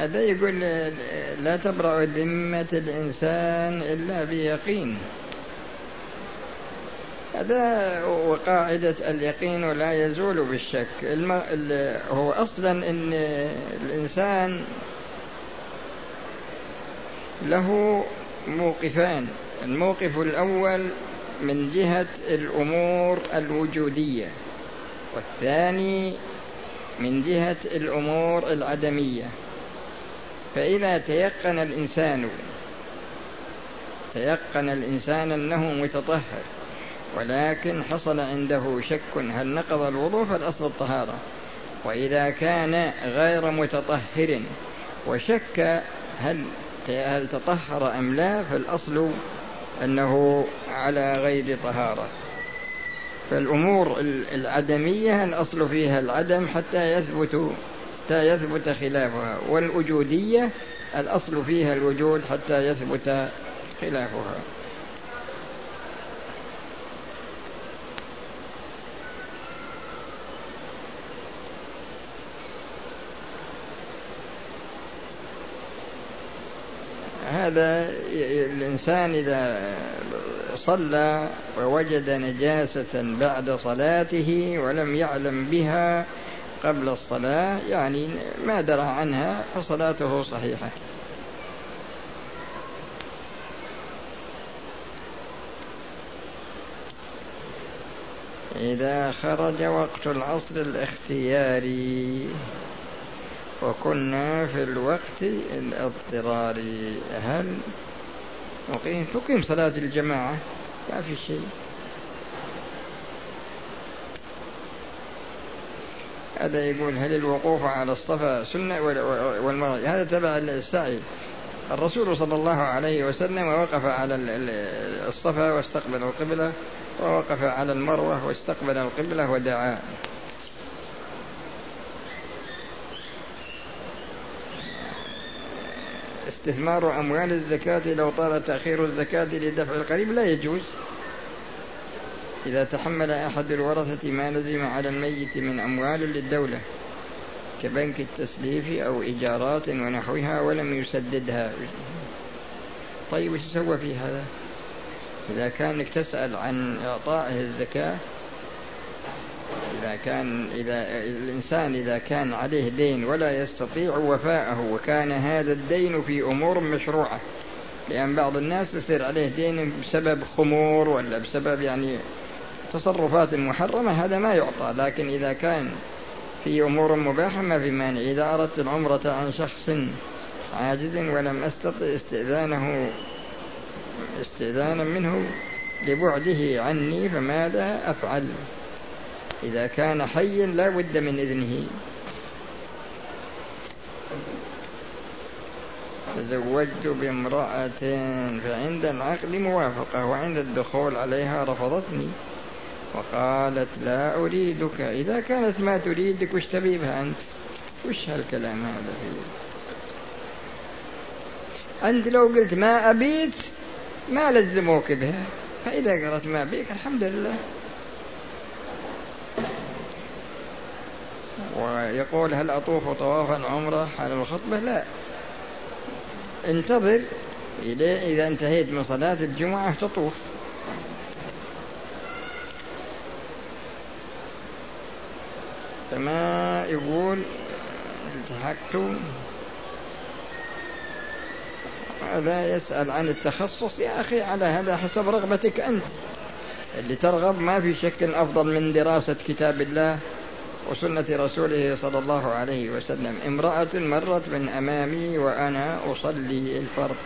هذا يقول لا تبرأ ذمة الإنسان إلا بيقين. هذا وقاعدة اليقين لا يزول بالشك. الم... هو أصلا أن الإنسان له موقفان. الموقف الأول من جهة الأمور الوجودية والثاني من جهة الأمور العدمية. فإذا تيقن الإنسان تيقن الإنسان أنه متطهر ولكن حصل عنده شك هل نقض الوضوء فالأصل الطهارة. وإذا كان غير متطهر وشك هل هل تطهر أم لا فالأصل أنه على غير طهارة. فالأمور العدمية الأصل فيها العدم حتى يثبت حتى يثبت خلافها والوجودية الأصل فيها الوجود حتى يثبت خلافها. هذا الإنسان إذا صلى ووجد نجاسة بعد صلاته ولم يعلم بها قبل الصلاة يعني ما درى عنها فصلاته صحيحة. إذا خرج وقت العصر الاختياري وكنا في الوقت الاضطراري هل تقيم صلاة الجماعة ما في شيء. هذا يقول هل الوقوف على الصفا سنة والمرأة هذا تبع السعي. الرسول صلى الله عليه وسلم وقف على الصفا واستقبل القبلة ووقف على المروة واستقبل القبلة ودعا. استثمار أموال الزكاة لو طال تأخير الزكاة لدفع القريب لا يجوز. إذا تحمل أحد الورثة ما لزم على الميت من أموال للدولة كبنك التسليف أو إيجارات ونحوها ولم يسددها. طيب وش سوى في هذا؟ إذا كانك تسأل عن إعطائه الزكاة إذا كان إذا الإنسان إذا كان عليه دين ولا يستطيع وفاءه وكان هذا الدين في أمور مشروعة لأن بعض الناس يصير عليه دين بسبب خمور ولا بسبب يعني تصرفات محرمة هذا ما يعطى لكن إذا كان في أمور مباحة ما في مانع. إذا أردت العمرة عن شخص عاجز ولم أستطع استئذانه استئذانا منه لبعده عني فماذا أفعل؟ إذا كان حيا لا بد من إذنه. تزوجت بامرأة فعند العقد موافقة وعند الدخول عليها رفضتني. وقالت لا أريدك. إذا كانت ما تريدك وش تبي بها أنت. وش هالكلام هذا فيه أنت لو قلت ما أبيت ما لزموك بها. فإذا قالت ما أبيك الحمد لله. ويقول هل أطوف طوافا عمرة حال الخطبة? لا. انتظر إذا انتهيت من صلاة الجمعة تطوف. كما يقول التحقت هذا يسأل عن التخصص. يا أخي على هذا حسب رغبتك أنت. اللي ترغب ما في شك أفضل من دراسة كتاب الله وسنة رسوله صلى الله عليه وسلم. امرأة مرت من أمامي وأنا أصلي الفرض.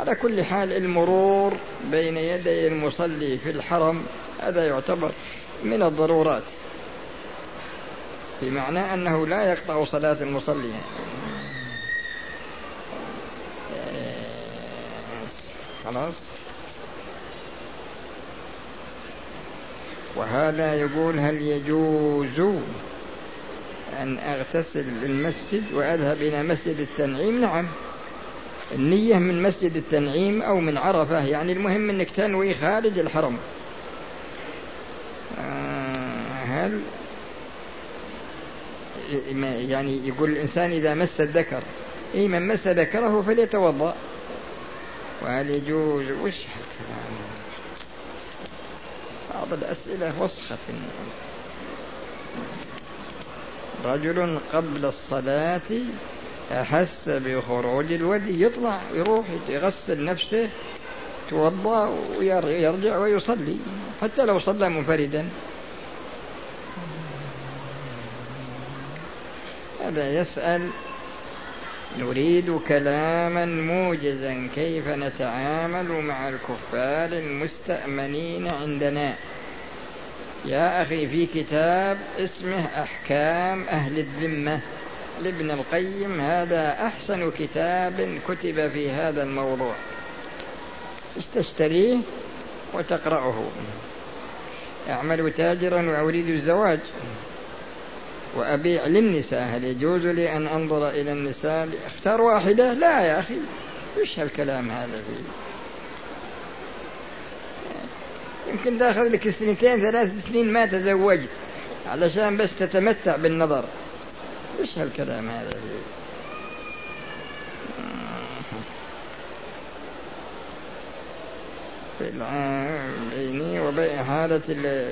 على كل حال المرور بين يدي المصلي في الحرم هذا يعتبر من الضرورات. بمعنى أنه لا يقطع صلاة المصلي. خلاص؟ وهذا يقول هل يجوز أن أغتسل للمسجد وأذهب إلى مسجد التنعيم؟ نعم. النية من مسجد التنعيم أو من عرفة يعني المهم أنك تنوي خارج الحرم. آه، هل يعني يقول الإنسان إذا مس الذكر أي من مس ذكره فليتوضأ. وهل يجوز؟ وش هالكلام بعض الأسئلة وسخة رجل قبل الصلاة أحس بخروج الودي يطلع يروح يغسل نفسه توضأ ويرجع ويصلي حتى لو صلى منفردا. هذا يسأل نريد كلاما موجزا كيف نتعامل مع الكفار المستأمنين عندنا؟ يا أخي في كتاب اسمه أحكام أهل الذمة لابن القيم هذا أحسن كتاب كتب في هذا الموضوع. تشتريه وتقرأه؟ أعمل تاجرا وأريد الزواج. وأبيع للنساء هل يجوز لي أن أنظر إلى النساء اختار واحدة؟ لا يا أخي وش هالكلام هذا فيه؟ يمكن تأخذ لك سنتين ثلاث سنين ما تزوجت علشان بس تتمتع بالنظر. وش هالكلام هذا فيه؟ بيني وبين حالة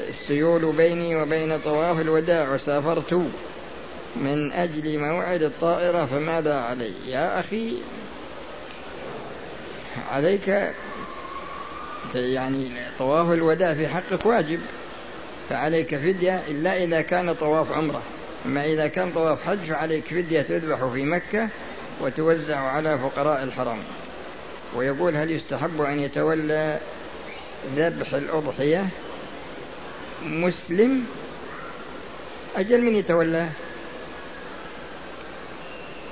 السيول بيني وبين طواف الوداع وسافرت من أجل موعد الطائرة فماذا علي؟ يا أخي عليك يعني طواف الوداع في حقك واجب فعليك فدية إلا إذا كان طواف عمرة. أما إذا كان طواف حج فعليك فدية تذبح في مكة وتوزع على فقراء الحرم. ويقول هل يستحب أن يتولى ذبح الأضحية؟ مسلم أجل من يتولاه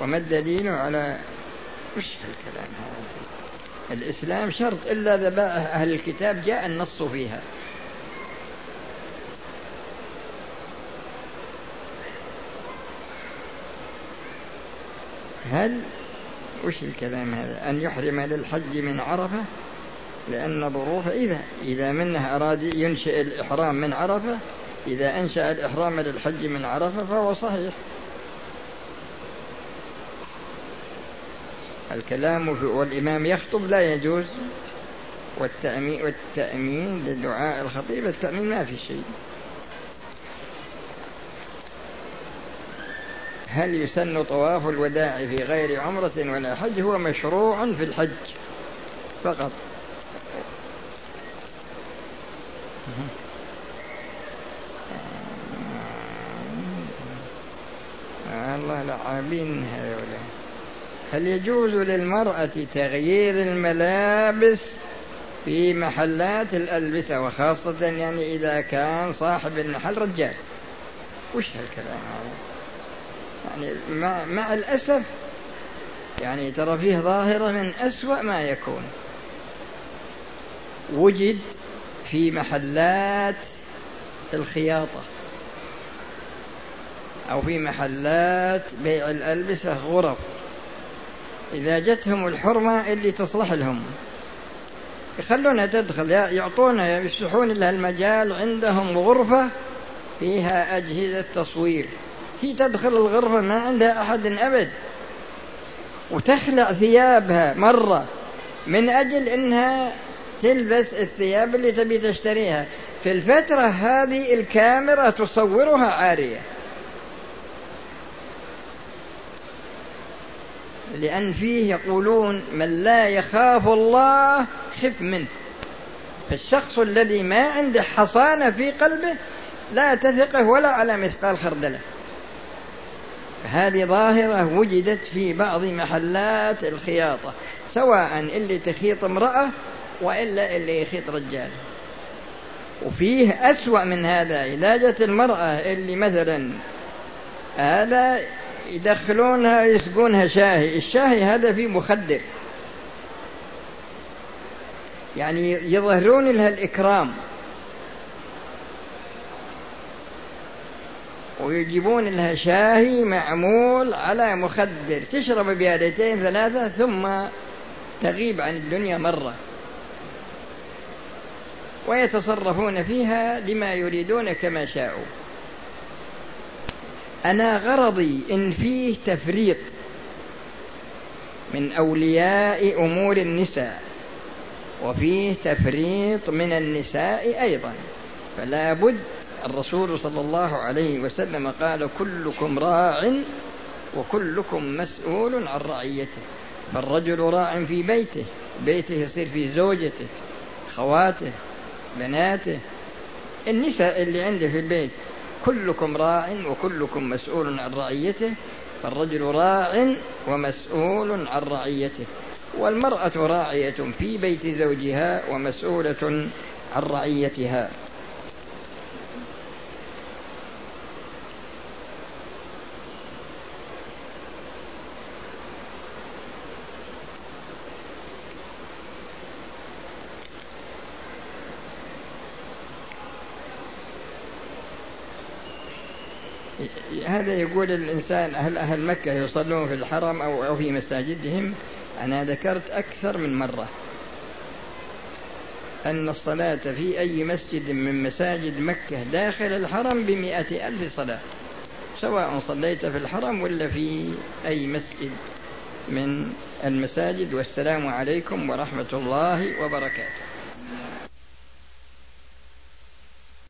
وما الدليل على وش هالكلام هذا؟ الإسلام شرط إلا ذبائح أهل الكتاب جاء النص فيها. هل وش الكلام هذا؟ أن يحرم للحج من عرفة؟ لأن ظروف إذا إذا منه أراد ينشئ الإحرام من عرفة إذا أنشأ الإحرام للحج من عرفة فهو صحيح. الكلام والإمام يخطب لا يجوز والتأمين, والتأمين لدعاء الخطيب التأمين ما في شيء. هل يسن طواف الوداع في غير عمرة ولا حج هو مشروع في الحج فقط. الله لعابين هذولا هل يجوز للمرأة تغيير الملابس في محلات الألبسة وخاصة يعني إذا كان صاحب المحل رجال؟ وش هالكلام هذا؟ يعني مع, مع الأسف يعني ترى فيه ظاهرة من أسوأ ما يكون. وجد في محلات الخياطة أو في محلات بيع الألبسة غرف. إذا جتهم الحرمة اللي تصلح لهم يخلونها تدخل يعطونها يفتحون لها المجال عندهم غرفة فيها أجهزة تصوير. هي تدخل الغرفة ما عندها أحد أبد. وتخلع ثيابها مرة من أجل أنها تلبس الثياب اللي تبي تشتريها. في الفترة هذه الكاميرا تصورها عارية. لأن فيه يقولون من لا يخاف الله خف منه. فالشخص الذي ما عنده حصانة في قلبه لا تثقه ولا على مثقال خردله هذه ظاهرة وجدت في بعض محلات الخياطة سواء اللي تخيط امرأة وإلا اللي يخيط رجال. وفيه أسوأ من هذا إذا جت المرأة اللي مثلا هذا يدخلونها يسقونها شاهي الشاهي هذا فيه مخدر. يعني يظهرون لها الإكرام. ويجيبون لها شاهي معمول على مخدر تشرب بيادتين ثلاثة ثم تغيب عن الدنيا مرة. ويتصرفون فيها لما يريدون كما شاءوا. أنا غرضي إن فيه تفريط من أولياء أمور النساء وفيه تفريط من النساء أيضا. فلا بد الرسول صلى الله عليه وسلم قال كلكم راع وكلكم مسؤول عن رعيته فالرجل راع في بيته بيته يصير في زوجته خواته بناته النساء اللي عنده في البيت كلكم راع وكلكم مسؤول عن رعيته فالرجل راع ومسؤول عن رعيته والمرأة راعية في بيت زوجها ومسؤولة عن رعيتها. هذا يقول الإنسان أهل أهل مكة يصلون في الحرم أو في مساجدهم؟ أنا ذكرت أكثر من مرة أن الصلاة في أي مسجد من مساجد مكة داخل الحرم بمئة ألف صلاة سواء صليت في الحرم ولا في أي مسجد من المساجد. والسلام عليكم ورحمة الله وبركاته.